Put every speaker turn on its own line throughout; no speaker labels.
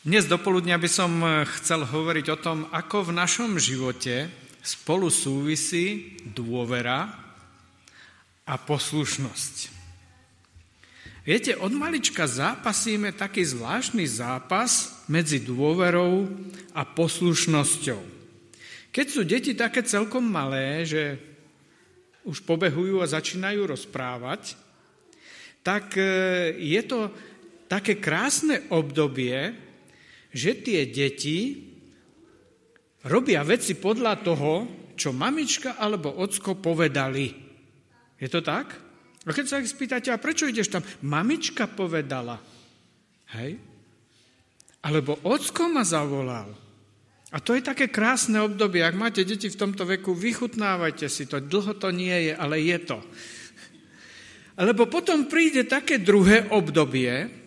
Dnes dopoludnia by som eh, chcel hovoriť o tom, ako v našom živote spolu súvisí dôvera a poslušnosť. Viete, od malička zápasíme taký zvláštny zápas medzi dôverou a poslušnosťou. Keď sú deti také celkom malé, že už pobehujú a začínajú rozprávať, tak eh, je to také krásne obdobie, že tie deti robia veci podľa toho, čo mamička alebo ocko povedali. Je to tak? A keď sa ich spýtate, a prečo ideš tam? Mamička povedala. Hej? Alebo ocko ma zavolal. A to je také krásne obdobie. Ak máte deti v tomto veku, vychutnávajte si to. Dlho to nie je, ale je to. Alebo potom príde také druhé obdobie,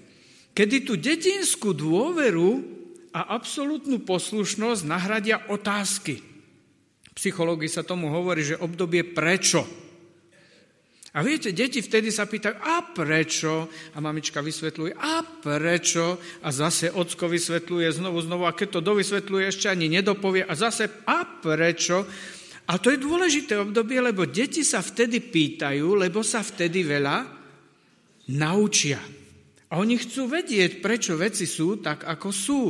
kedy tú detinskú dôveru a absolútnu poslušnosť nahradia otázky. Psychológii sa tomu hovorí, že obdobie prečo. A viete, deti vtedy sa pýtajú, a prečo? A mamička vysvetľuje, a prečo? A zase ocko vysvetľuje znovu, znovu, a keď to dovysvetľuje, ešte ani nedopovie, a zase, a prečo? A to je dôležité obdobie, lebo deti sa vtedy pýtajú, lebo sa vtedy veľa naučia. A oni chcú vedieť, prečo veci sú tak, ako sú.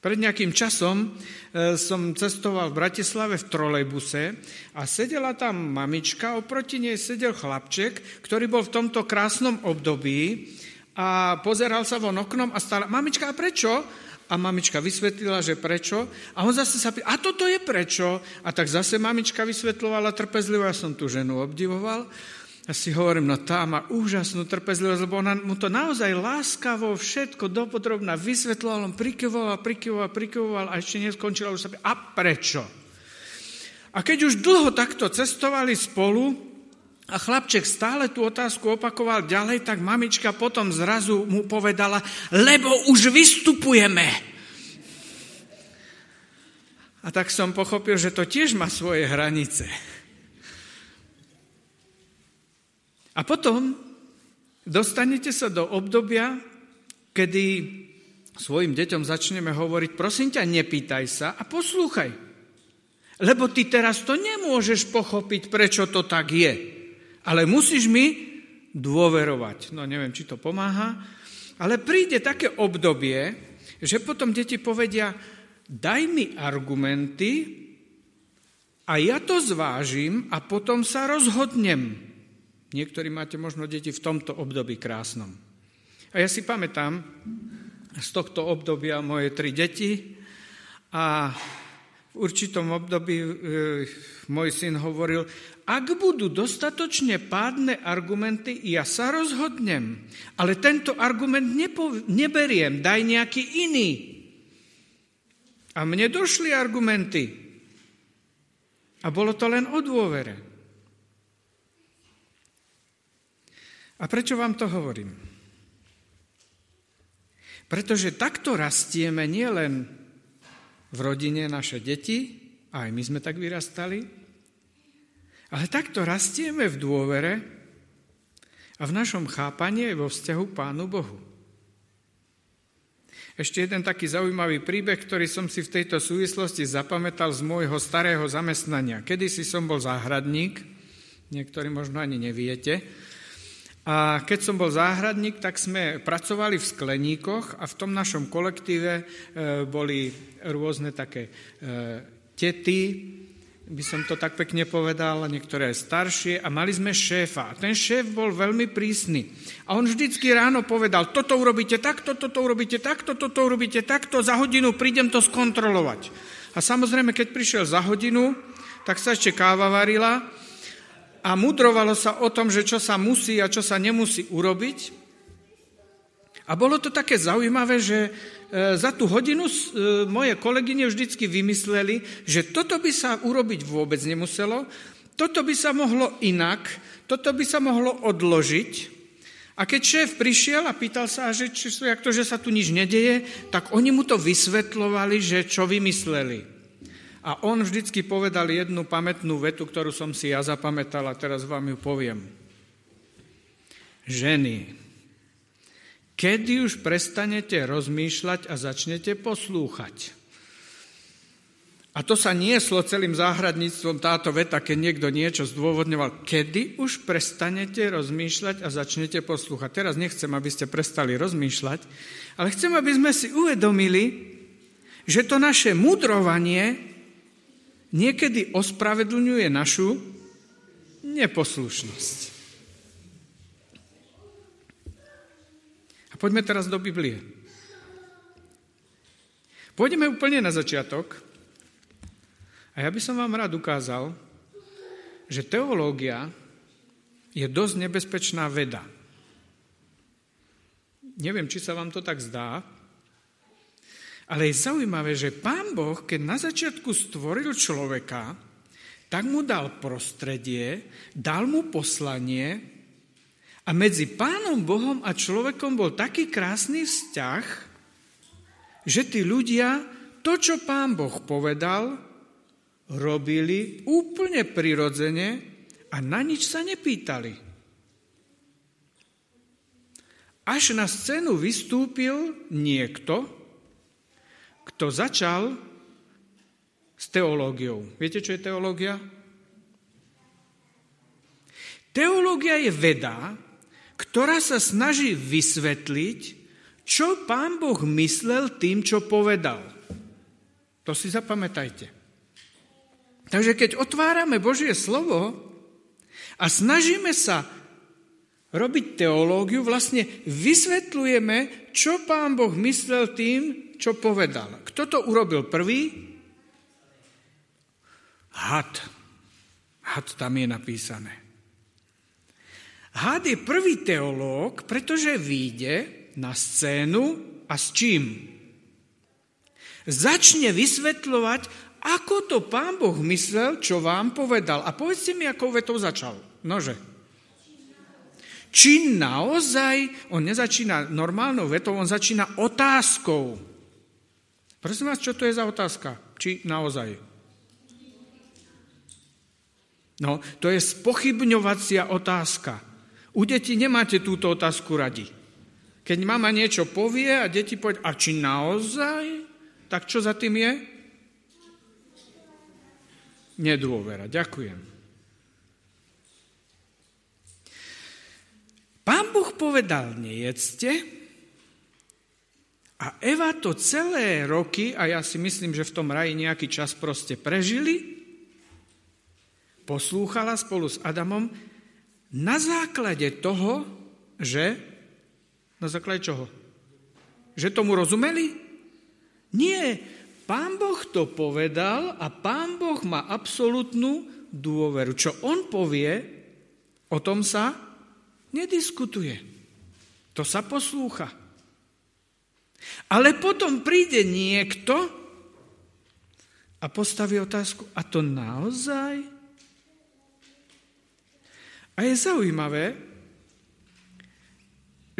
Pred nejakým časom e, som cestoval v Bratislave v trolejbuse a sedela tam mamička, oproti nej sedel chlapček, ktorý bol v tomto krásnom období a pozeral sa von oknom a stále, mamička, a prečo? A mamička vysvetlila, že prečo. A on zase sa pýtal, a toto je prečo? A tak zase mamička vysvetľovala trpezlivo, ja som tú ženu obdivoval. Ja si hovorím, no tá má úžasnú trpezlivosť, lebo ona mu to naozaj láskavo všetko dopodrobná vysvetloval, on prikyvoval, prikyvoval, prikyvoval a ešte neskončila už sa a prečo? A keď už dlho takto cestovali spolu a chlapček stále tú otázku opakoval ďalej, tak mamička potom zrazu mu povedala, lebo už vystupujeme. A tak som pochopil, že to tiež má svoje hranice. A potom dostanete sa do obdobia, kedy svojim deťom začneme hovoriť, prosím ťa, nepýtaj sa a poslúchaj. Lebo ty teraz to nemôžeš pochopiť, prečo to tak je. Ale musíš mi dôverovať. No neviem, či to pomáha, ale príde také obdobie, že potom deti povedia, daj mi argumenty a ja to zvážim a potom sa rozhodnem. Niektorí máte možno deti v tomto období krásnom. A ja si pamätám z tohto obdobia moje tri deti a v určitom období e, môj syn hovoril, ak budú dostatočne pádne argumenty, ja sa rozhodnem, ale tento argument nepo, neberiem, daj nejaký iný. A mne došli argumenty. A bolo to len o dôvere. A prečo vám to hovorím? Pretože takto rastieme nielen v rodine naše deti, aj my sme tak vyrastali, ale takto rastieme v dôvere a v našom chápaní vo vzťahu Pánu Bohu. Ešte jeden taký zaujímavý príbeh, ktorý som si v tejto súvislosti zapamätal z môjho starého zamestnania. Kedy si som bol záhradník, niektorí možno ani neviete, a keď som bol záhradník, tak sme pracovali v skleníkoch a v tom našom kolektíve e, boli rôzne také e, tety, by som to tak pekne povedal, niektoré staršie a mali sme šéfa. A ten šéf bol veľmi prísny. A on vždycky ráno povedal, toto urobíte takto, toto urobíte takto, toto urobíte takto, za hodinu prídem to skontrolovať. A samozrejme, keď prišiel za hodinu, tak sa ešte káva varila a mudrovalo sa o tom, že čo sa musí a čo sa nemusí urobiť. A bolo to také zaujímavé, že e, za tú hodinu e, moje kolegyne vždycky vymysleli, že toto by sa urobiť vôbec nemuselo, toto by sa mohlo inak, toto by sa mohlo odložiť. A keď šéf prišiel a pýtal sa, že či, jak to, že sa tu nič nedeje, tak oni mu to vysvetlovali, že čo vymysleli. A on vždycky povedal jednu pamätnú vetu, ktorú som si ja zapamätal a teraz vám ju poviem. Ženy, kedy už prestanete rozmýšľať a začnete poslúchať. A to sa nieslo celým záhradníctvom táto veta, keď niekto niečo zdôvodňoval. Kedy už prestanete rozmýšľať a začnete poslúchať? Teraz nechcem, aby ste prestali rozmýšľať, ale chcem, aby sme si uvedomili, že to naše mudrovanie niekedy ospravedlňuje našu neposlušnosť. A poďme teraz do Biblie. Pôjdeme úplne na začiatok, a ja by som vám rád ukázal, že teológia je dosť nebezpečná veda. Neviem, či sa vám to tak zdá, ale je zaujímavé, že pán Boh, keď na začiatku stvoril človeka, tak mu dal prostredie, dal mu poslanie a medzi pánom Bohom a človekom bol taký krásny vzťah, že tí ľudia to, čo pán Boh povedal, robili úplne prirodzene a na nič sa nepýtali. Až na scénu vystúpil niekto, kto začal s teológiou. Viete, čo je teológia? Teológia je veda, ktorá sa snaží vysvetliť, čo pán Boh myslel tým, čo povedal. To si zapamätajte. Takže keď otvárame Božie slovo a snažíme sa robiť teológiu, vlastne vysvetľujeme, čo pán Boh myslel tým, čo povedal. Kto to urobil prvý? Had. Had tam je napísané. Had je prvý teológ, pretože vyjde na scénu a s čím? Začne vysvetľovať, ako to pán Boh myslel, čo vám povedal? A povedzte mi, ako vetou začal. Nože. Či naozaj, on nezačína normálnou vetou, on začína otázkou. Prosím vás, čo to je za otázka? Či naozaj? No, to je spochybňovacia otázka. U detí nemáte túto otázku radi. Keď mama niečo povie a deti povedia, a či naozaj? Tak čo za tým je? nedôvera. Ďakujem. Pán Boh povedal, nejedzte, a Eva to celé roky, a ja si myslím, že v tom raji nejaký čas proste prežili, poslúchala spolu s Adamom na základe toho, že... Na základe čoho? Že tomu rozumeli? Nie, Pán Boh to povedal a pán Boh má absolútnu dôveru. Čo on povie, o tom sa nediskutuje. To sa poslúcha. Ale potom príde niekto a postaví otázku, a to naozaj? A je zaujímavé,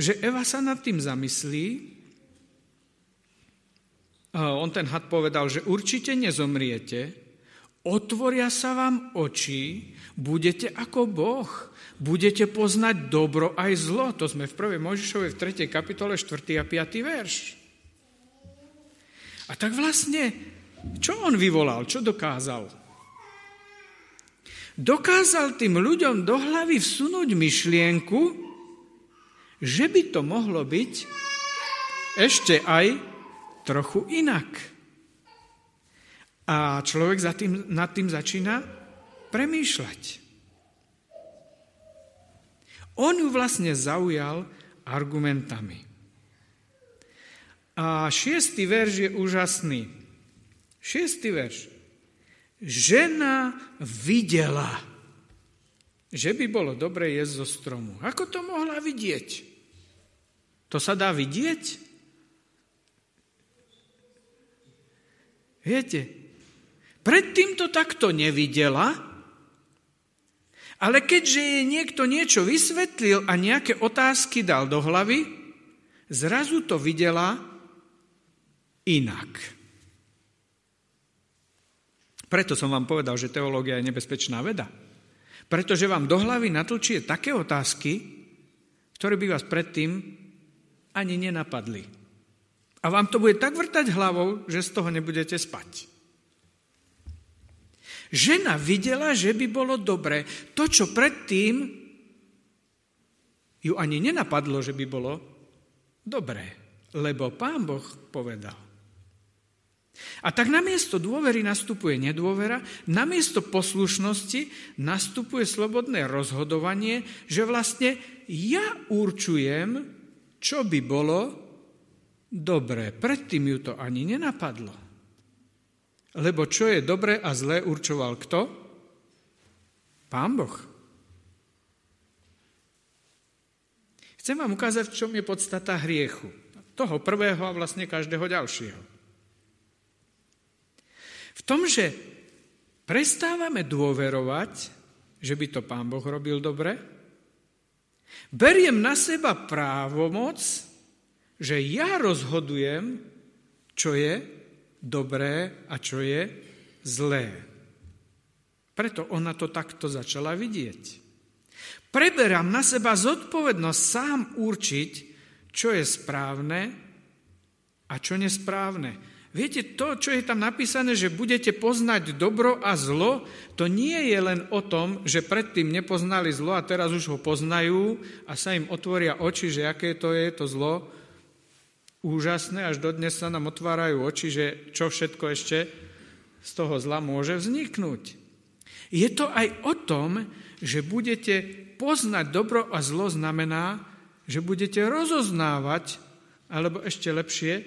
že Eva sa nad tým zamyslí on ten had povedal, že určite nezomriete, otvoria sa vám oči, budete ako Boh, budete poznať dobro aj zlo. To sme v 1. Možišovej v 3. kapitole 4. a 5. verš. A tak vlastne, čo on vyvolal, čo dokázal? Dokázal tým ľuďom do hlavy vsunúť myšlienku, že by to mohlo byť ešte aj trochu inak. A človek za tým, nad tým začína premýšľať. On ju vlastne zaujal argumentami. A šiestý verš je úžasný. Šiestý verš. Žena videla, že by bolo dobre jesť zo stromu. Ako to mohla vidieť? To sa dá vidieť? Viete, predtým to takto nevidela, ale keďže jej niekto niečo vysvetlil a nejaké otázky dal do hlavy, zrazu to videla inak. Preto som vám povedal, že teológia je nebezpečná veda. Pretože vám do hlavy natlčie také otázky, ktoré by vás predtým ani nenapadli. A vám to bude tak vrtať hlavou, že z toho nebudete spať. Žena videla, že by bolo dobré. To, čo predtým ju ani nenapadlo, že by bolo dobré. Lebo pán Boh povedal. A tak namiesto dôvery nastupuje nedôvera, namiesto poslušnosti nastupuje slobodné rozhodovanie, že vlastne ja určujem, čo by bolo dobré. Predtým ju to ani nenapadlo. Lebo čo je dobré a zlé určoval kto? Pán Boh. Chcem vám ukázať, v čom je podstata hriechu. Toho prvého a vlastne každého ďalšieho. V tom, že prestávame dôverovať, že by to pán Boh robil dobre, beriem na seba právomoc, že ja rozhodujem, čo je dobré a čo je zlé. Preto ona to takto začala vidieť. Preberám na seba zodpovednosť sám určiť, čo je správne a čo nesprávne. Viete, to, čo je tam napísané, že budete poznať dobro a zlo, to nie je len o tom, že predtým nepoznali zlo a teraz už ho poznajú a sa im otvoria oči, že aké to je to zlo. Úžasné, až dodnes sa nám otvárajú oči, že čo všetko ešte z toho zla môže vzniknúť. Je to aj o tom, že budete poznať dobro a zlo znamená, že budete rozoznávať, alebo ešte lepšie,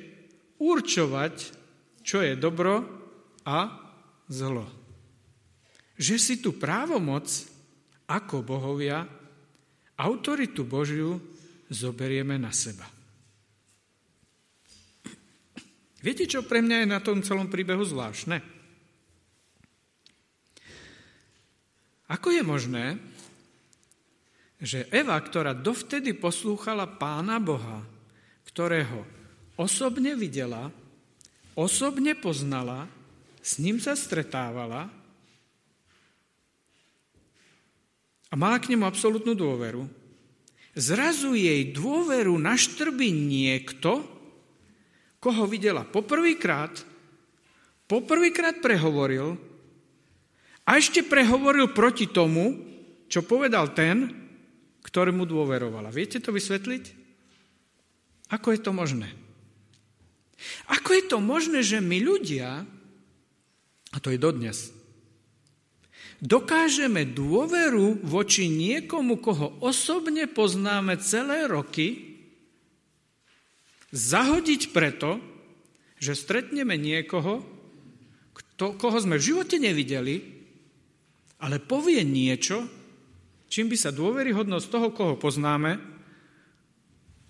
určovať, čo je dobro a zlo. Že si tu právomoc ako bohovia, autoritu Božiu zoberieme na seba. Viete, čo pre mňa je na tom celom príbehu zvláštne? Ako je možné, že Eva, ktorá dovtedy poslúchala pána Boha, ktorého osobne videla, osobne poznala, s ním sa stretávala a mala k nemu absolútnu dôveru. Zrazu jej dôveru naštrbí niekto, koho videla poprvýkrát, poprvýkrát prehovoril a ešte prehovoril proti tomu, čo povedal ten, ktorému dôverovala. Viete to vysvetliť? Ako je to možné? Ako je to možné, že my ľudia, a to je dodnes, dokážeme dôveru voči niekomu, koho osobne poznáme celé roky, zahodiť preto, že stretneme niekoho, kto, koho sme v živote nevideli, ale povie niečo, čím by sa dôveryhodnosť toho, koho poznáme,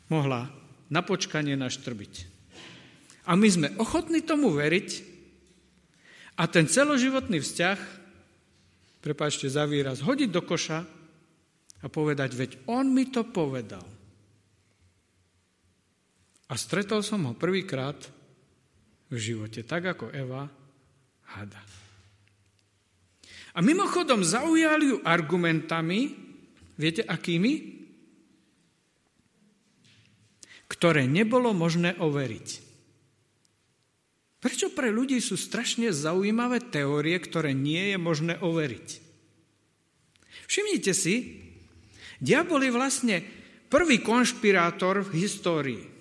mohla na počkanie naštrbiť. A my sme ochotní tomu veriť a ten celoživotný vzťah, prepáčte za výraz, hodiť do koša a povedať, veď on mi to povedal. A stretol som ho prvýkrát v živote, tak ako Eva hada. A mimochodom zaujali ju argumentami, viete akými? Ktoré nebolo možné overiť. Prečo pre ľudí sú strašne zaujímavé teórie, ktoré nie je možné overiť? Všimnite si, diabol je vlastne prvý konšpirátor v histórii.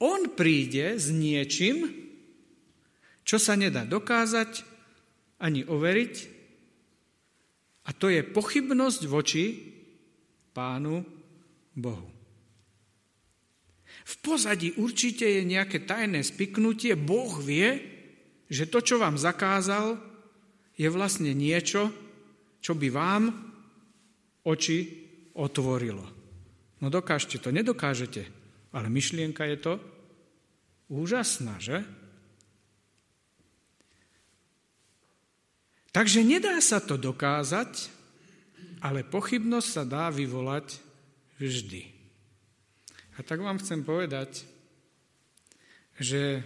On príde s niečím, čo sa nedá dokázať ani overiť, a to je pochybnosť voči Pánu Bohu. V pozadí určite je nejaké tajné spiknutie. Boh vie, že to, čo vám zakázal, je vlastne niečo, čo by vám oči otvorilo. No dokážete to, nedokážete, ale myšlienka je to úžasná, že? Takže nedá sa to dokázať, ale pochybnosť sa dá vyvolať vždy. A tak vám chcem povedať, že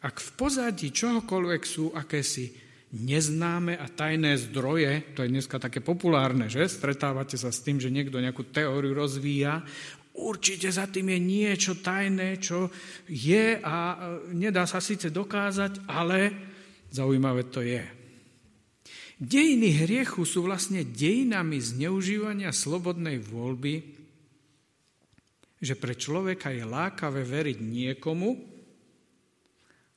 ak v pozadí čohokoľvek sú akési neznáme a tajné zdroje, to je dneska také populárne, že stretávate sa s tým, že niekto nejakú teóriu rozvíja, určite za tým je niečo tajné, čo je a nedá sa síce dokázať, ale zaujímavé to je. Dejiny hriechu sú vlastne dejinami zneužívania slobodnej voľby, že pre človeka je lákavé veriť niekomu,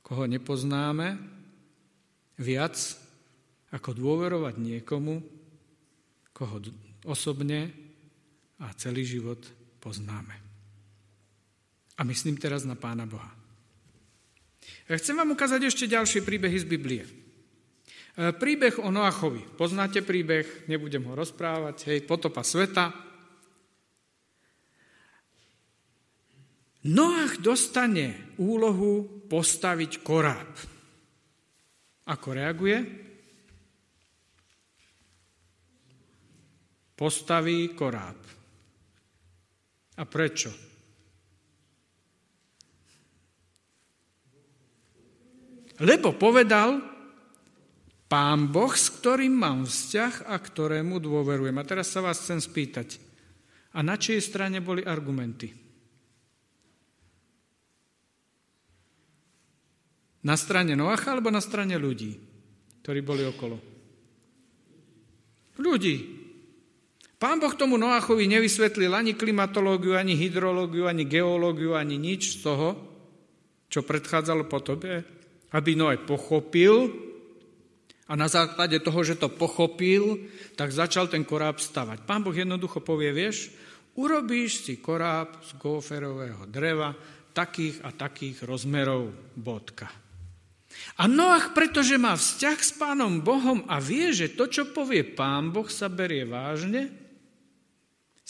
koho nepoznáme, viac ako dôverovať niekomu, koho osobne a celý život poznáme. A myslím teraz na Pána Boha. Chcem vám ukázať ešte ďalšie príbehy z Biblie. E, príbeh o Noachovi. Poznáte príbeh, nebudem ho rozprávať, hej, potopa sveta. Noach dostane úlohu postaviť koráb. Ako reaguje? postaví koráb. A prečo? Lebo povedal, pán Boh, s ktorým mám vzťah a ktorému dôverujem. A teraz sa vás chcem spýtať, a na čej strane boli argumenty? Na strane Noacha alebo na strane ľudí, ktorí boli okolo? Ľudí. Pán Boh tomu Noachovi nevysvetlil ani klimatológiu, ani hydrológiu, ani geológiu, ani nič z toho, čo predchádzalo po tobe, aby Noé pochopil a na základe toho, že to pochopil, tak začal ten koráb stavať. Pán Boh jednoducho povie, vieš, urobíš si koráb z góferového dreva takých a takých rozmerov bodka. A Noach, pretože má vzťah s pánom Bohom a vie, že to, čo povie pán Boh, sa berie vážne,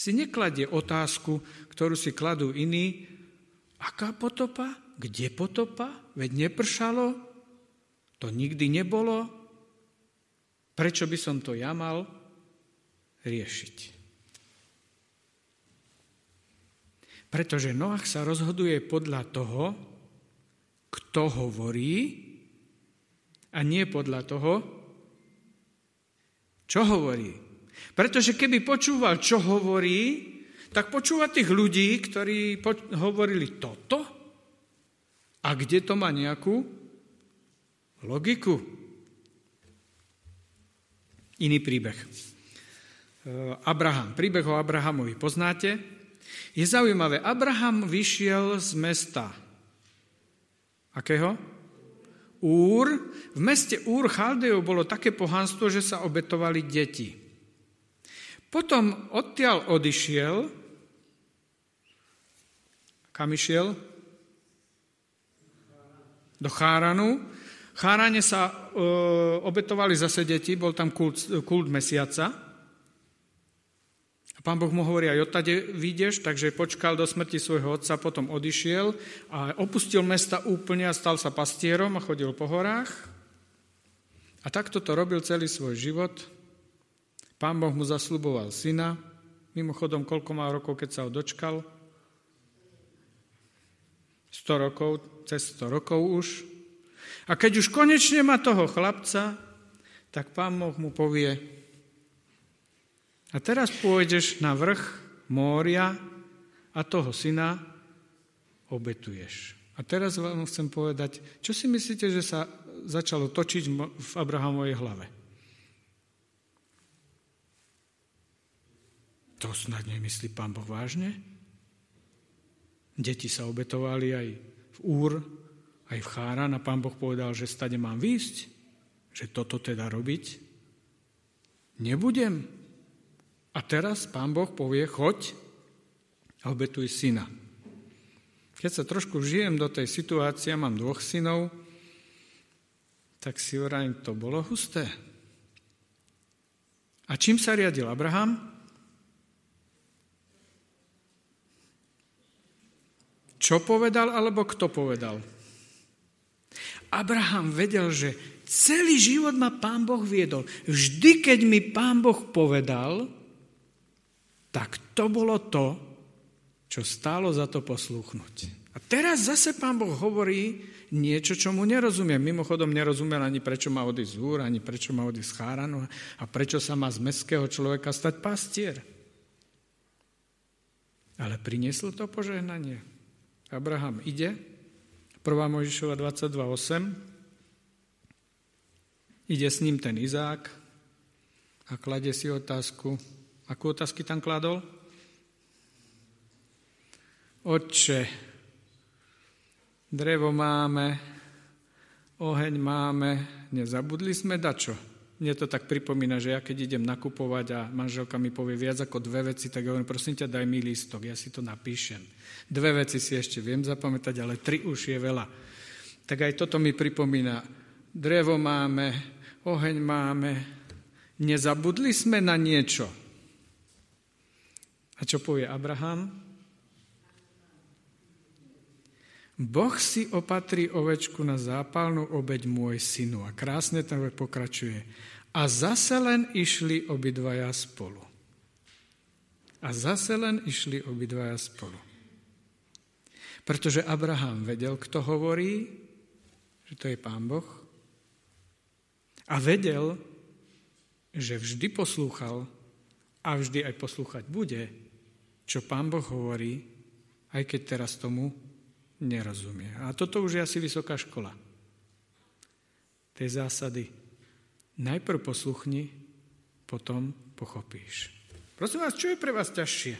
si nekladie otázku, ktorú si kladú iní, aká potopa, kde potopa, veď nepršalo, to nikdy nebolo, prečo by som to ja mal riešiť. Pretože Noach sa rozhoduje podľa toho, kto hovorí a nie podľa toho, čo hovorí. Pretože keby počúval, čo hovorí, tak počúva tých ľudí, ktorí hovorili toto a kde to má nejakú logiku. Iný príbeh. E, Abraham. Príbeh o Abrahamovi poznáte? Je zaujímavé. Abraham vyšiel z mesta. Akého? Úr. V meste Úr Chaldejov bolo také pohanstvo, že sa obetovali deti. Potom odtiaľ odišiel, kam išiel? Do Cháranu. V sa e, obetovali zase deti, bol tam kult, kult mesiaca. A pán Boh mu hovorí, aj odtade vyjdeš, takže počkal do smrti svojho otca, potom odišiel a opustil mesta úplne a stal sa pastierom a chodil po horách. A takto to robil celý svoj život. Pán Boh mu zasľuboval syna, mimochodom, koľko má rokov, keď sa ho dočkal? 100 rokov, cez 100 rokov už. A keď už konečne má toho chlapca, tak pán Boh mu povie, a teraz pôjdeš na vrch mória a toho syna obetuješ. A teraz vám chcem povedať, čo si myslíte, že sa začalo točiť v Abrahamovej hlave? To snad nemyslí pán Boh vážne? Deti sa obetovali aj v Úr, aj v Cháran a pán Boh povedal, že stade mám výjsť, že toto teda robiť nebudem. A teraz pán Boh povie, choď a obetuj syna. Keď sa trošku žijem do tej situácie, mám dvoch synov, tak si hovorím, to bolo husté. A čím sa riadil Abraham? Čo povedal, alebo kto povedal? Abraham vedel, že celý život ma pán Boh viedol. Vždy, keď mi pán Boh povedal, tak to bolo to, čo stálo za to poslúchnuť. A teraz zase pán Boh hovorí niečo, čo mu nerozumiem. Mimochodom nerozumiem ani prečo má odísť z úr, ani prečo má odísť z Cháranu a prečo sa má z mestského človeka stať pastier. Ale prinieslo to požehnanie. Abraham ide, 1. Možišova 22.8, ide s ním ten Izák a kladie si otázku. Akú otázky tam kladol? Otče, drevo máme, oheň máme, nezabudli sme dačo. Mne to tak pripomína, že ja keď idem nakupovať a manželka mi povie viac ako dve veci, tak ja hovorím, prosím ťa, daj mi lístok, ja si to napíšem. Dve veci si ešte viem zapamätať, ale tri už je veľa. Tak aj toto mi pripomína. Drevo máme, oheň máme, nezabudli sme na niečo. A čo povie Abraham? Boh si opatrí ovečku na zápalnú obeď môj synu. A krásne to pokračuje. A zase len išli obidvaja spolu. A zase len išli obidvaja spolu. Pretože Abraham vedel, kto hovorí, že to je Pán Boh. A vedel, že vždy poslúchal a vždy aj poslúchať bude, čo Pán Boh hovorí, aj keď teraz tomu nerozumie. A toto už je asi vysoká škola. Tej zásady. Najprv posluchni, potom pochopíš. Prosím vás, čo je pre vás ťažšie?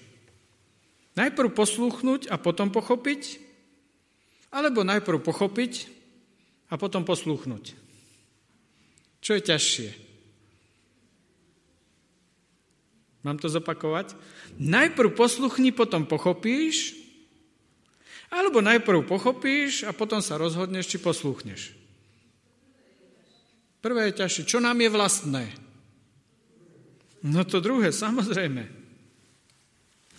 Najprv posluchnúť a potom pochopiť? Alebo najprv pochopiť a potom posluchnúť? Čo je ťažšie? Mám to zopakovať? Najprv posluchni, potom pochopíš alebo najprv pochopíš a potom sa rozhodneš, či poslúchneš. Prvé je ťažšie. Čo nám je vlastné? No to druhé, samozrejme.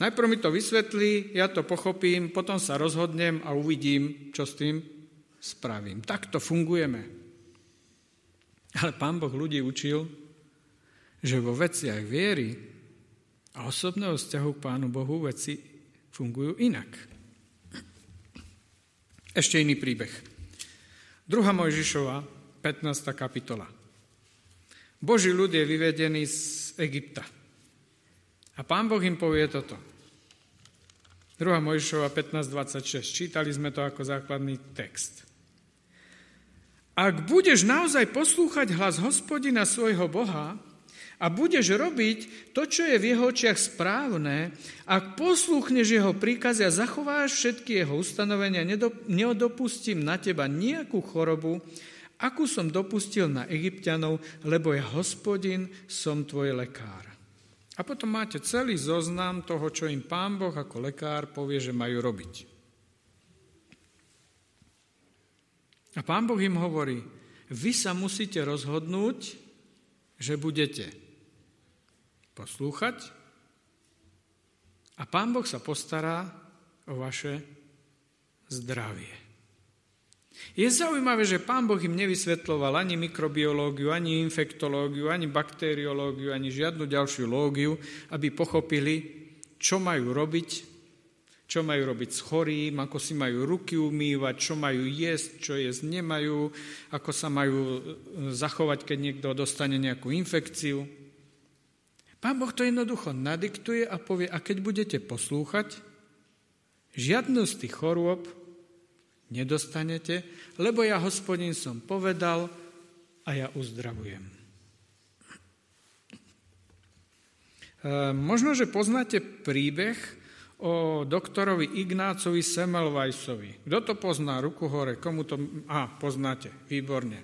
Najprv mi to vysvetlí, ja to pochopím, potom sa rozhodnem a uvidím, čo s tým spravím. Takto fungujeme. Ale pán Boh ľudí učil, že vo veciach viery a osobného vzťahu k Pánu Bohu veci fungujú inak. Ešte iný príbeh. Druhá Mojžišova, 15. kapitola. Boží ľud je vyvedený z Egypta. A pán Boh im povie toto. 2. Mojžišova 15.26. Čítali sme to ako základný text. Ak budeš naozaj poslúchať hlas hospodina svojho Boha, a budeš robiť to, čo je v jeho očiach správne, ak poslúchneš jeho príkazy a zachováš všetky jeho ustanovenia, neodopustím na teba nejakú chorobu, akú som dopustil na egyptianov, lebo ja hospodin, som tvoj lekár. A potom máte celý zoznam toho, čo im pán Boh ako lekár povie, že majú robiť. A pán Boh im hovorí, vy sa musíte rozhodnúť, že budete poslúchať a Pán Boh sa postará o vaše zdravie. Je zaujímavé, že Pán Boh im nevysvetloval ani mikrobiológiu, ani infektológiu, ani bakteriológiu, ani žiadnu ďalšiu lógiu, aby pochopili, čo majú robiť, čo majú robiť s chorým, ako si majú ruky umývať, čo majú jesť, čo jesť nemajú, ako sa majú zachovať, keď niekto dostane nejakú infekciu. Pán Boh to jednoducho nadiktuje a povie, a keď budete poslúchať, žiadnu z tých chorôb nedostanete, lebo ja, hospodin, som povedal a ja uzdravujem. E, možno, že poznáte príbeh o doktorovi Ignácovi Semmelweissovi. Kto to pozná? Ruku hore. Komu to... A, poznáte. Výborne.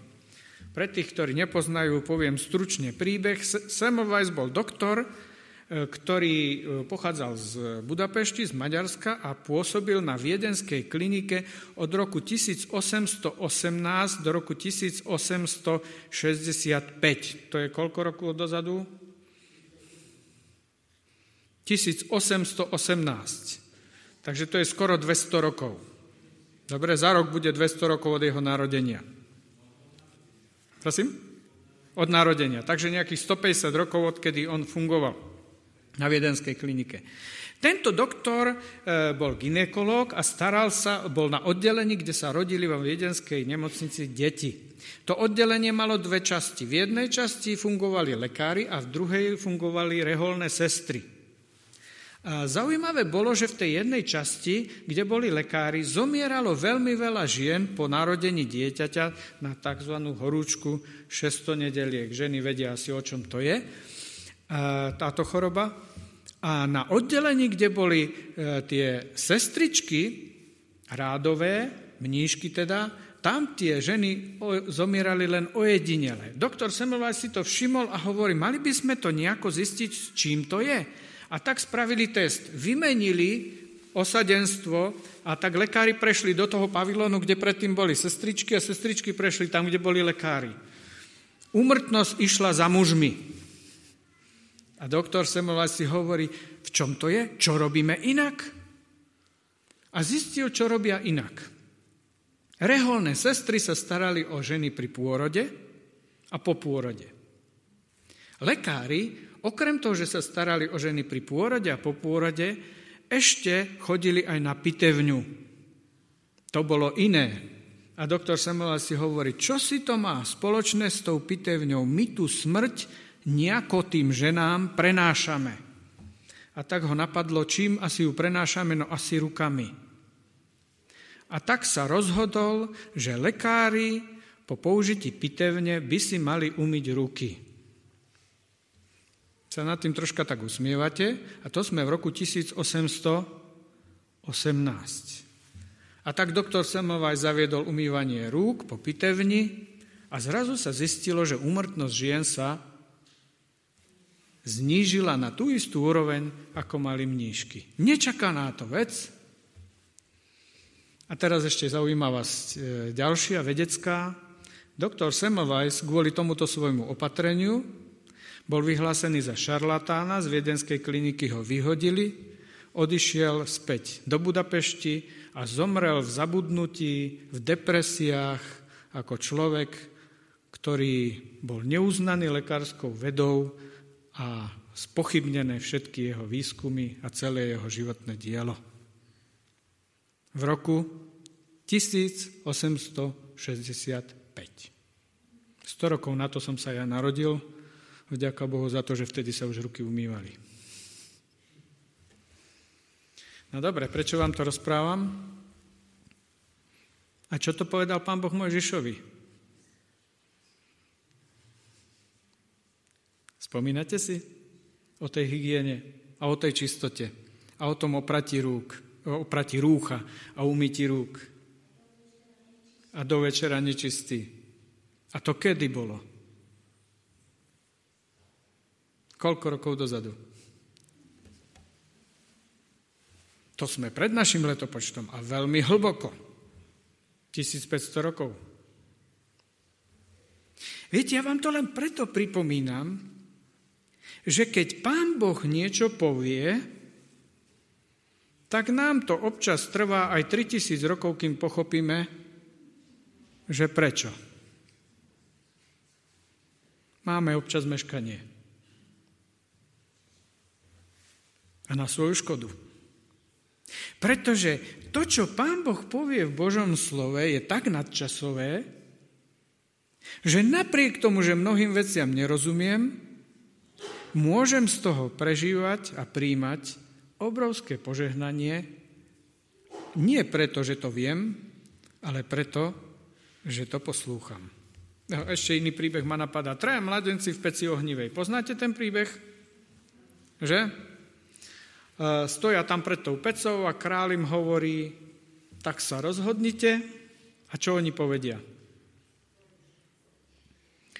Pre tých, ktorí nepoznajú, poviem stručne príbeh. Semmelweis bol doktor, ktorý e, pochádzal z Budapešti, z Maďarska a pôsobil na viedenskej klinike od roku 1818 do roku 1865. To je koľko rokov dozadu? 1818. Takže to je skoro 200 rokov. Dobre, za rok bude 200 rokov od jeho narodenia. Prosím? Od narodenia. Takže nejakých 150 rokov, odkedy on fungoval na viedenskej klinike. Tento doktor e, bol ginekolog a staral sa, bol na oddelení, kde sa rodili vo viedenskej nemocnici deti. To oddelenie malo dve časti. V jednej časti fungovali lekári a v druhej fungovali reholné sestry. A zaujímavé bolo, že v tej jednej časti, kde boli lekári, zomieralo veľmi veľa žien po narodení dieťaťa na tzv. horúčku 600 nedeliek. Ženy vedia asi, o čom to je, táto choroba. A na oddelení, kde boli e, tie sestričky, rádové, mníšky teda, tam tie ženy zomierali len ojedinele. Doktor Semmelweis si to všimol a hovorí, mali by sme to nejako zistiť, s čím to je. A tak spravili test. Vymenili osadenstvo a tak lekári prešli do toho pavilónu, kde predtým boli sestričky a sestričky prešli tam, kde boli lekári. Úmrtnosť išla za mužmi. A doktor Semmelweis si hovorí, v čom to je? Čo robíme inak? A zistil, čo robia inak. Reholné sestry sa starali o ženy pri pôrode a po pôrode. Lekári, okrem toho, že sa starali o ženy pri pôrode a po pôrode, ešte chodili aj na pitevňu. To bolo iné. A doktor Samuel si hovorí, čo si to má spoločné s tou pitevňou? My tu smrť nejako tým ženám prenášame. A tak ho napadlo, čím asi ju prenášame, no asi rukami. A tak sa rozhodol, že lekári po použití pitevne by si mali umyť ruky. Sa nad tým troška tak usmievate a to sme v roku 1818. A tak doktor Semovaj zaviedol umývanie rúk po pitevni a zrazu sa zistilo, že úmrtnosť žien sa znížila na tú istú úroveň, ako mali mníšky. Nečakaná to vec, a teraz ešte zaujímavá e, ďalšia vedecká. Doktor Semmelweis kvôli tomuto svojmu opatreniu bol vyhlásený za šarlatána, z viedenskej kliniky ho vyhodili, odišiel späť do Budapešti a zomrel v zabudnutí, v depresiách, ako človek, ktorý bol neuznaný lekárskou vedou a spochybnené všetky jeho výskumy a celé jeho životné dielo v roku 1865. 100 rokov na to som sa ja narodil, vďaka Bohu za to, že vtedy sa už ruky umývali. No dobre, prečo vám to rozprávam? A čo to povedal pán Boh Mojžišovi? Spomínate si o tej hygiene a o tej čistote a o tom opratí rúk? oprati rúcha a umyti rúk. A do večera nečistý. A to kedy bolo? Koľko rokov dozadu? To sme pred našim letopočtom a veľmi hlboko. 1500 rokov. Viete, ja vám to len preto pripomínam, že keď pán Boh niečo povie, tak nám to občas trvá aj 3000 rokov, kým pochopíme, že prečo. Máme občas meškanie. A na svoju škodu. Pretože to, čo Pán Boh povie v Božom slove, je tak nadčasové, že napriek tomu, že mnohým veciam nerozumiem, môžem z toho prežívať a príjmať obrovské požehnanie, nie preto, že to viem, ale preto, že to poslúcham. No, ešte iný príbeh ma napadá. Traja mladenci v peci ohnivej. Poznáte ten príbeh? Že? E, stoja tam pred tou pecou a král im hovorí, tak sa rozhodnite a čo oni povedia?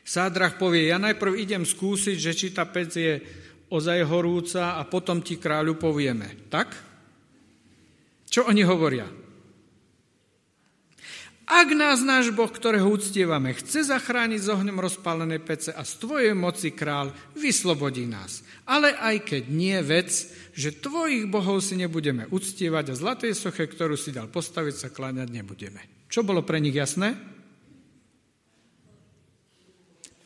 Sádrach povie, ja najprv idem skúsiť, že či tá pec je ozaj horúca a potom ti kráľu povieme. Tak? Čo oni hovoria? Ak nás náš Boh, ktorého uctievame, chce zachrániť z ohňom rozpálené pece a z tvojej moci král vyslobodí nás. Ale aj keď nie vec, že tvojich bohov si nebudeme uctievať a zlatej soche, ktorú si dal postaviť, sa kláňať nebudeme. Čo bolo pre nich jasné?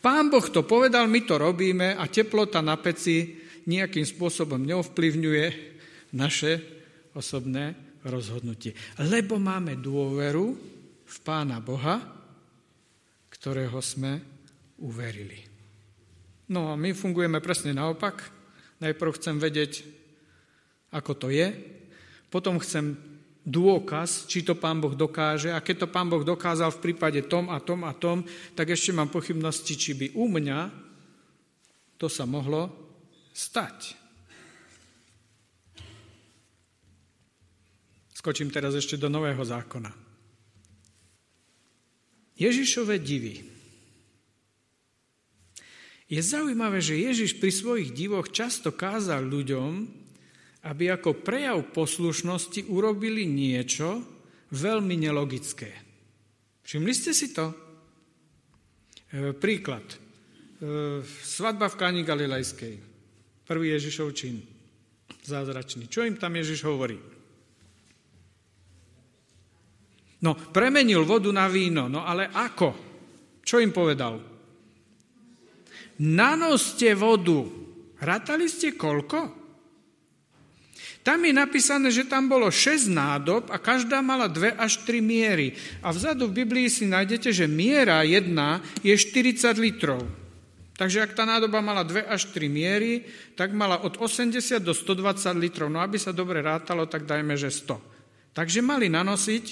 Pán Boh to povedal, my to robíme a teplota na peci nejakým spôsobom neovplyvňuje naše osobné rozhodnutie. Lebo máme dôveru v Pána Boha, ktorého sme uverili. No a my fungujeme presne naopak. Najprv chcem vedieť, ako to je. Potom chcem dôkaz, či to pán Boh dokáže. A keď to pán Boh dokázal v prípade tom a tom a tom, tak ešte mám pochybnosti, či by u mňa to sa mohlo stať. Skočím teraz ešte do Nového zákona. Ježišové divy. Je zaujímavé, že Ježiš pri svojich divoch často kázal ľuďom, aby ako prejav poslušnosti urobili niečo veľmi nelogické. Všimli ste si to? E, príklad. E, svadba v Káni Galilejskej. Prvý Ježišov čin. Zázračný. Čo im tam Ježiš hovorí? No, premenil vodu na víno. No ale ako? Čo im povedal? Nanoste vodu. Rátali ste koľko? Tam je napísané, že tam bolo 6 nádob a každá mala 2 až 3 miery. A vzadu v Biblii si nájdete, že miera jedna je 40 litrov. Takže ak tá nádoba mala 2 až 3 miery, tak mala od 80 do 120 litrov. No aby sa dobre rátalo, tak dajme, že 100. Takže mali nanosiť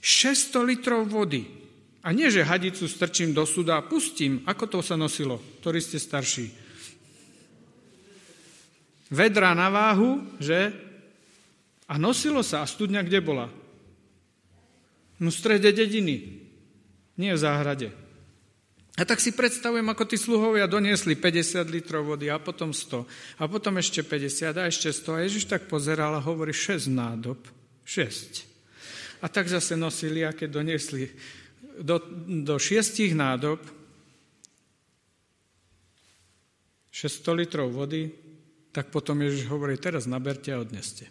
600 litrov vody. A nie, že hadicu strčím do suda a pustím. Ako to sa nosilo, ktorí ste starší? Vedra na váhu, že? A nosilo sa. A studňa kde bola? No v strede dediny. Nie v záhrade. A tak si predstavujem, ako tí sluhovia doniesli 50 litrov vody a potom 100 a potom ešte 50 a ešte 100 a Ježiš tak pozeral a hovorí 6 nádob. 6. A tak zase nosili a keď doniesli do, do 6 nádob 600 litrov vody, tak potom Ježiš hovorí, teraz naberte a odneste.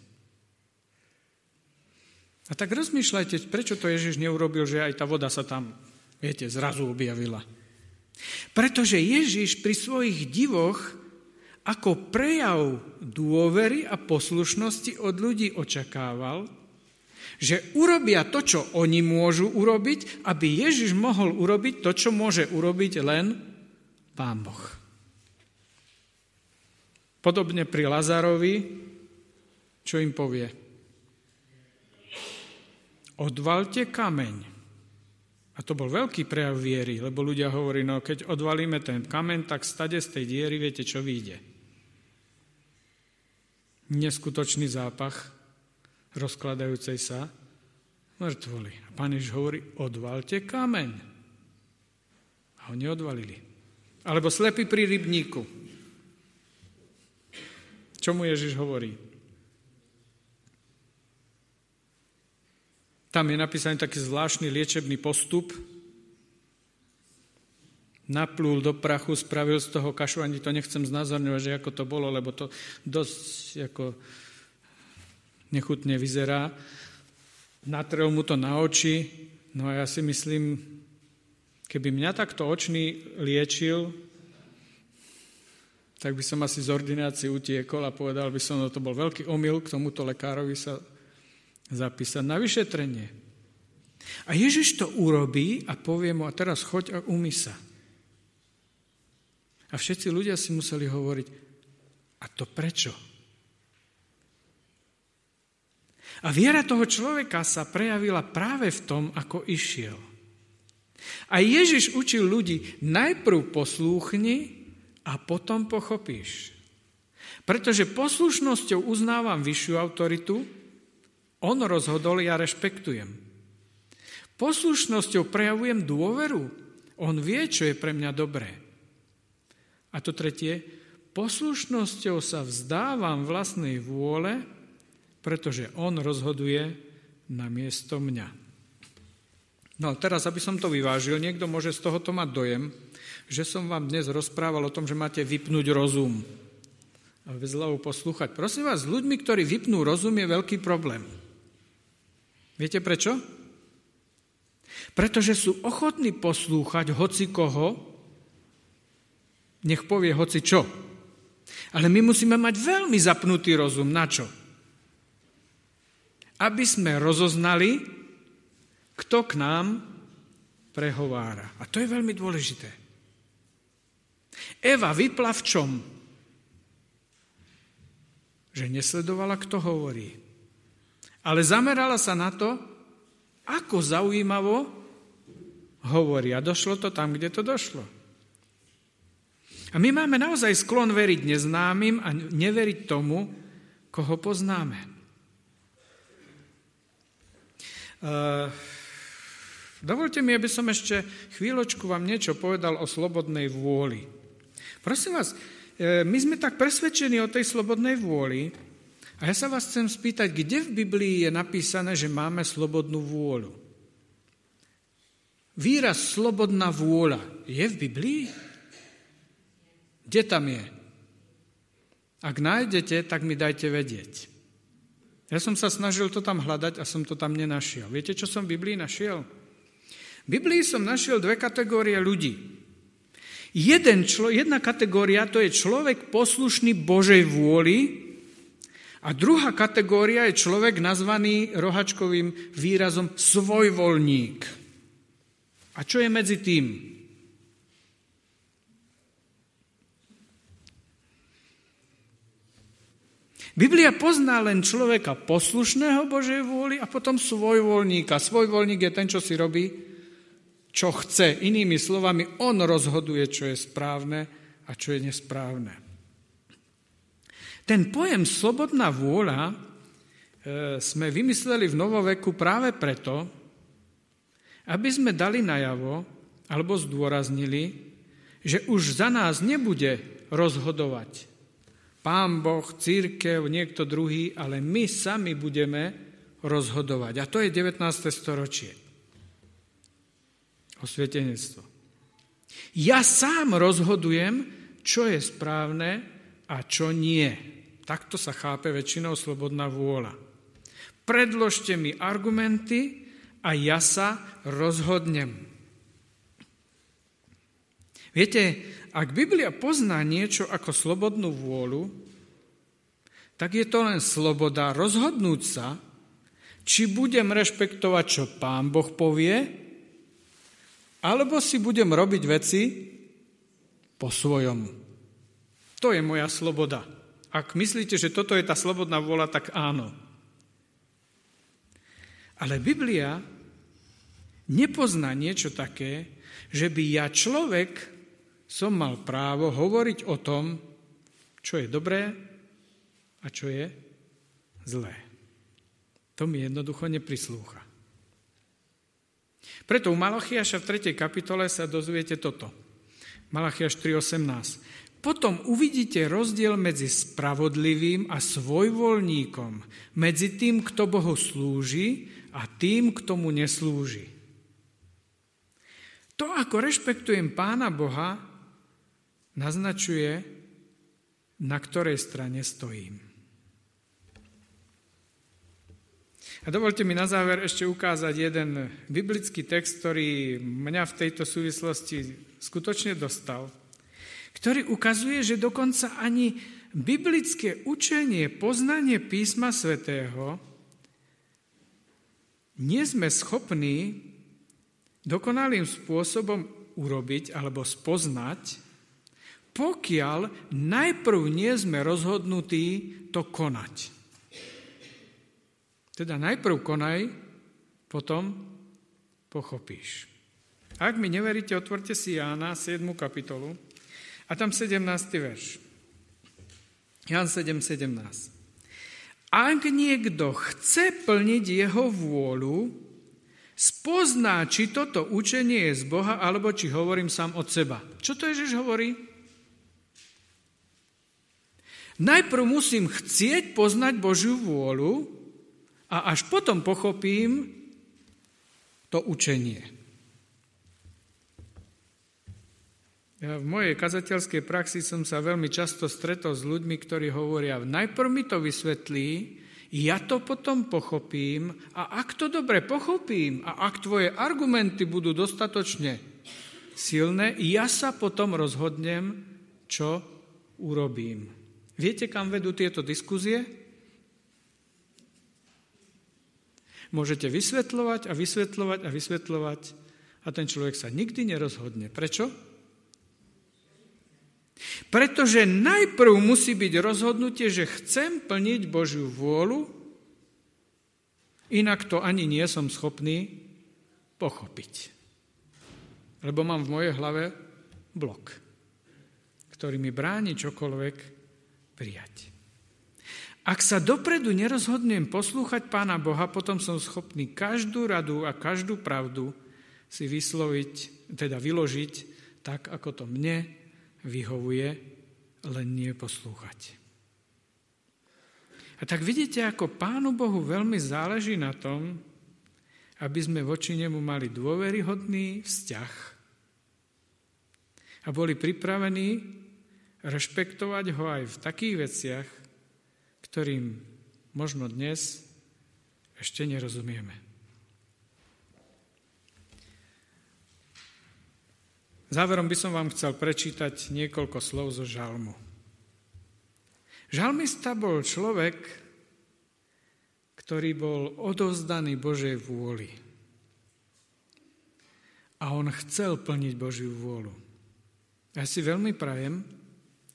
A tak rozmýšľajte, prečo to Ježiš neurobil, že aj tá voda sa tam, viete, zrazu objavila. Pretože Ježiš pri svojich divoch ako prejav dôvery a poslušnosti od ľudí očakával, že urobia to, čo oni môžu urobiť, aby Ježiš mohol urobiť to, čo môže urobiť len Pán Boh. Podobne pri Lazarovi, čo im povie? Odvalte kameň. A to bol veľký prejav viery, lebo ľudia hovorí, no keď odvalíme ten kameň, tak stade z tej diery, viete, čo vyjde. Neskutočný zápach rozkladajúcej sa mŕtvoli. A pán Ježiš hovorí, odvalte kameň. A oni odvalili. Alebo slepý pri rybníku. Čo mu Ježiš hovorí? Tam je napísaný taký zvláštny liečebný postup. Naplul do prachu, spravil z toho kašu, ani to nechcem znázorňovať, že ako to bolo, lebo to dosť ako nechutne vyzerá. Natrel mu to na oči, no a ja si myslím, keby mňa takto očný liečil, tak by som asi z ordinácie utiekol a povedal by som, no to bol veľký omyl k tomuto lekárovi sa zapísať na vyšetrenie. A Ježiš to urobí a povie mu, a teraz choď a umy sa. A všetci ľudia si museli hovoriť, a to prečo? A viera toho človeka sa prejavila práve v tom, ako išiel. A Ježiš učil ľudí, najprv poslúchni a potom pochopíš. Pretože poslušnosťou uznávam vyššiu autoritu, on rozhodol, ja rešpektujem. Poslušnosťou prejavujem dôveru, on vie, čo je pre mňa dobré. A to tretie, poslušnosťou sa vzdávam vlastnej vôle, pretože on rozhoduje na miesto mňa. No a teraz, aby som to vyvážil, niekto môže z tohoto mať dojem, že som vám dnes rozprával o tom, že máte vypnúť rozum. A zľavu poslúchať. Prosím vás, s ľuďmi, ktorí vypnú rozum, je veľký problém. Viete prečo? Pretože sú ochotní poslúchať hoci koho, nech povie hoci čo. Ale my musíme mať veľmi zapnutý rozum. Na čo? Aby sme rozoznali, kto k nám prehovára. A to je veľmi dôležité. Eva vypla v čom? že nesledovala, kto hovorí. Ale zamerala sa na to, ako zaujímavo hovorí. A došlo to tam, kde to došlo. A my máme naozaj sklon veriť neznámym a neveriť tomu, koho poznáme. Uh, dovolte mi, aby som ešte chvíľočku vám niečo povedal o slobodnej vôli. Prosím vás, e, my sme tak presvedčení o tej slobodnej vôli a ja sa vás chcem spýtať, kde v Biblii je napísané, že máme slobodnú vôľu? Výraz slobodná vôľa je v Biblii? Kde tam je? Ak nájdete, tak mi dajte vedieť. Ja som sa snažil to tam hľadať a som to tam nenašiel. Viete, čo som v Biblii našiel? V Biblii som našiel dve kategórie ľudí. Jeden člo, jedna kategória to je človek poslušný Božej vôli a druhá kategória je človek nazvaný rohačkovým výrazom svojvoľník. A čo je medzi tým? Biblia pozná len človeka poslušného Božej vôli a potom svojvoľníka. Svojvoľník je ten, čo si robí, čo chce. Inými slovami, on rozhoduje, čo je správne a čo je nesprávne. Ten pojem slobodná vôľa e, sme vymysleli v novoveku práve preto, aby sme dali najavo alebo zdôraznili, že už za nás nebude rozhodovať pán Boh, církev, niekto druhý, ale my sami budeme rozhodovať. A to je 19. storočie. Osvietenectvo. Ja sám rozhodujem, čo je správne a čo nie. Takto sa chápe väčšinou slobodná vôľa. Predložte mi argumenty a ja sa rozhodnem. Viete, ak Biblia pozná niečo ako slobodnú vôľu, tak je to len sloboda rozhodnúť sa, či budem rešpektovať, čo pán Boh povie, alebo si budem robiť veci po svojom. To je moja sloboda. Ak myslíte, že toto je tá slobodná vôľa, tak áno. Ale Biblia nepozná niečo také, že by ja človek som mal právo hovoriť o tom, čo je dobré a čo je zlé. To mi jednoducho neprislúcha. Preto u Malachiaša v 3. kapitole sa dozviete toto. Malachiaš 3.18. Potom uvidíte rozdiel medzi spravodlivým a svojvoľníkom, medzi tým, kto Bohu slúži a tým, kto mu neslúži. To, ako rešpektujem Pána Boha, naznačuje, na ktorej strane stojím. A dovolte mi na záver ešte ukázať jeden biblický text, ktorý mňa v tejto súvislosti skutočne dostal, ktorý ukazuje, že dokonca ani biblické učenie, poznanie písma svätého nie sme schopní dokonalým spôsobom urobiť alebo spoznať, pokiaľ najprv nie sme rozhodnutí to konať. Teda najprv konaj, potom pochopíš. Ak mi neveríte, otvorte si Jána 7. kapitolu a tam 17. verš. Ján 7, 17. Ak niekto chce plniť jeho vôľu, spozná, či toto učenie je z Boha, alebo či hovorím sám od seba. Čo to Ježiš hovorí? Najprv musím chcieť poznať Božiu vôľu a až potom pochopím to učenie. Ja v mojej kazateľskej praxi som sa veľmi často stretol s ľuďmi, ktorí hovoria, najprv mi to vysvetlí, ja to potom pochopím a ak to dobre pochopím a ak tvoje argumenty budú dostatočne silné, ja sa potom rozhodnem, čo urobím. Viete, kam vedú tieto diskuzie? Môžete vysvetľovať a vysvetľovať a vysvetľovať a ten človek sa nikdy nerozhodne. Prečo? Pretože najprv musí byť rozhodnutie, že chcem plniť Božiu vôľu, inak to ani nie som schopný pochopiť. Lebo mám v mojej hlave blok, ktorý mi bráni čokoľvek prijať. Ak sa dopredu nerozhodnem poslúchať Pána Boha, potom som schopný každú radu a každú pravdu si vysloviť, teda vyložiť tak, ako to mne vyhovuje, len nie poslúchať. A tak vidíte, ako Pánu Bohu veľmi záleží na tom, aby sme voči nemu mali dôveryhodný vzťah a boli pripravení rešpektovať ho aj v takých veciach, ktorým možno dnes ešte nerozumieme. Záverom by som vám chcel prečítať niekoľko slov zo žalmu. Žalmista bol človek, ktorý bol odozdaný Božej vôli. A on chcel plniť Božiu vôľu. Ja si veľmi prajem,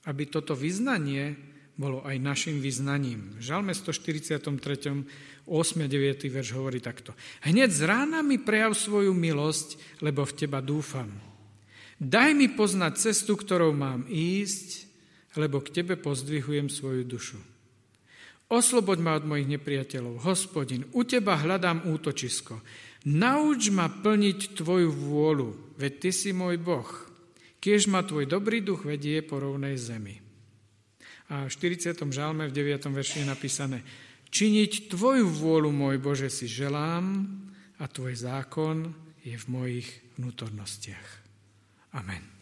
aby toto vyznanie bolo aj našim vyznaním. Žalme 143. 8. 9. verš hovorí takto. Hneď z rána mi prejav svoju milosť, lebo v teba dúfam. Daj mi poznať cestu, ktorou mám ísť, lebo k tebe pozdvihujem svoju dušu. Osloboď ma od mojich nepriateľov. Hospodin, u teba hľadám útočisko. Nauč ma plniť tvoju vôľu, veď ty si môj Boh. Kiež ma tvoj dobrý duch vedie po rovnej zemi. A v 40. žalme v 9. verši je napísané Činiť Tvoju vôľu, môj Bože, si želám a Tvoj zákon je v mojich vnútornostiach. Amen.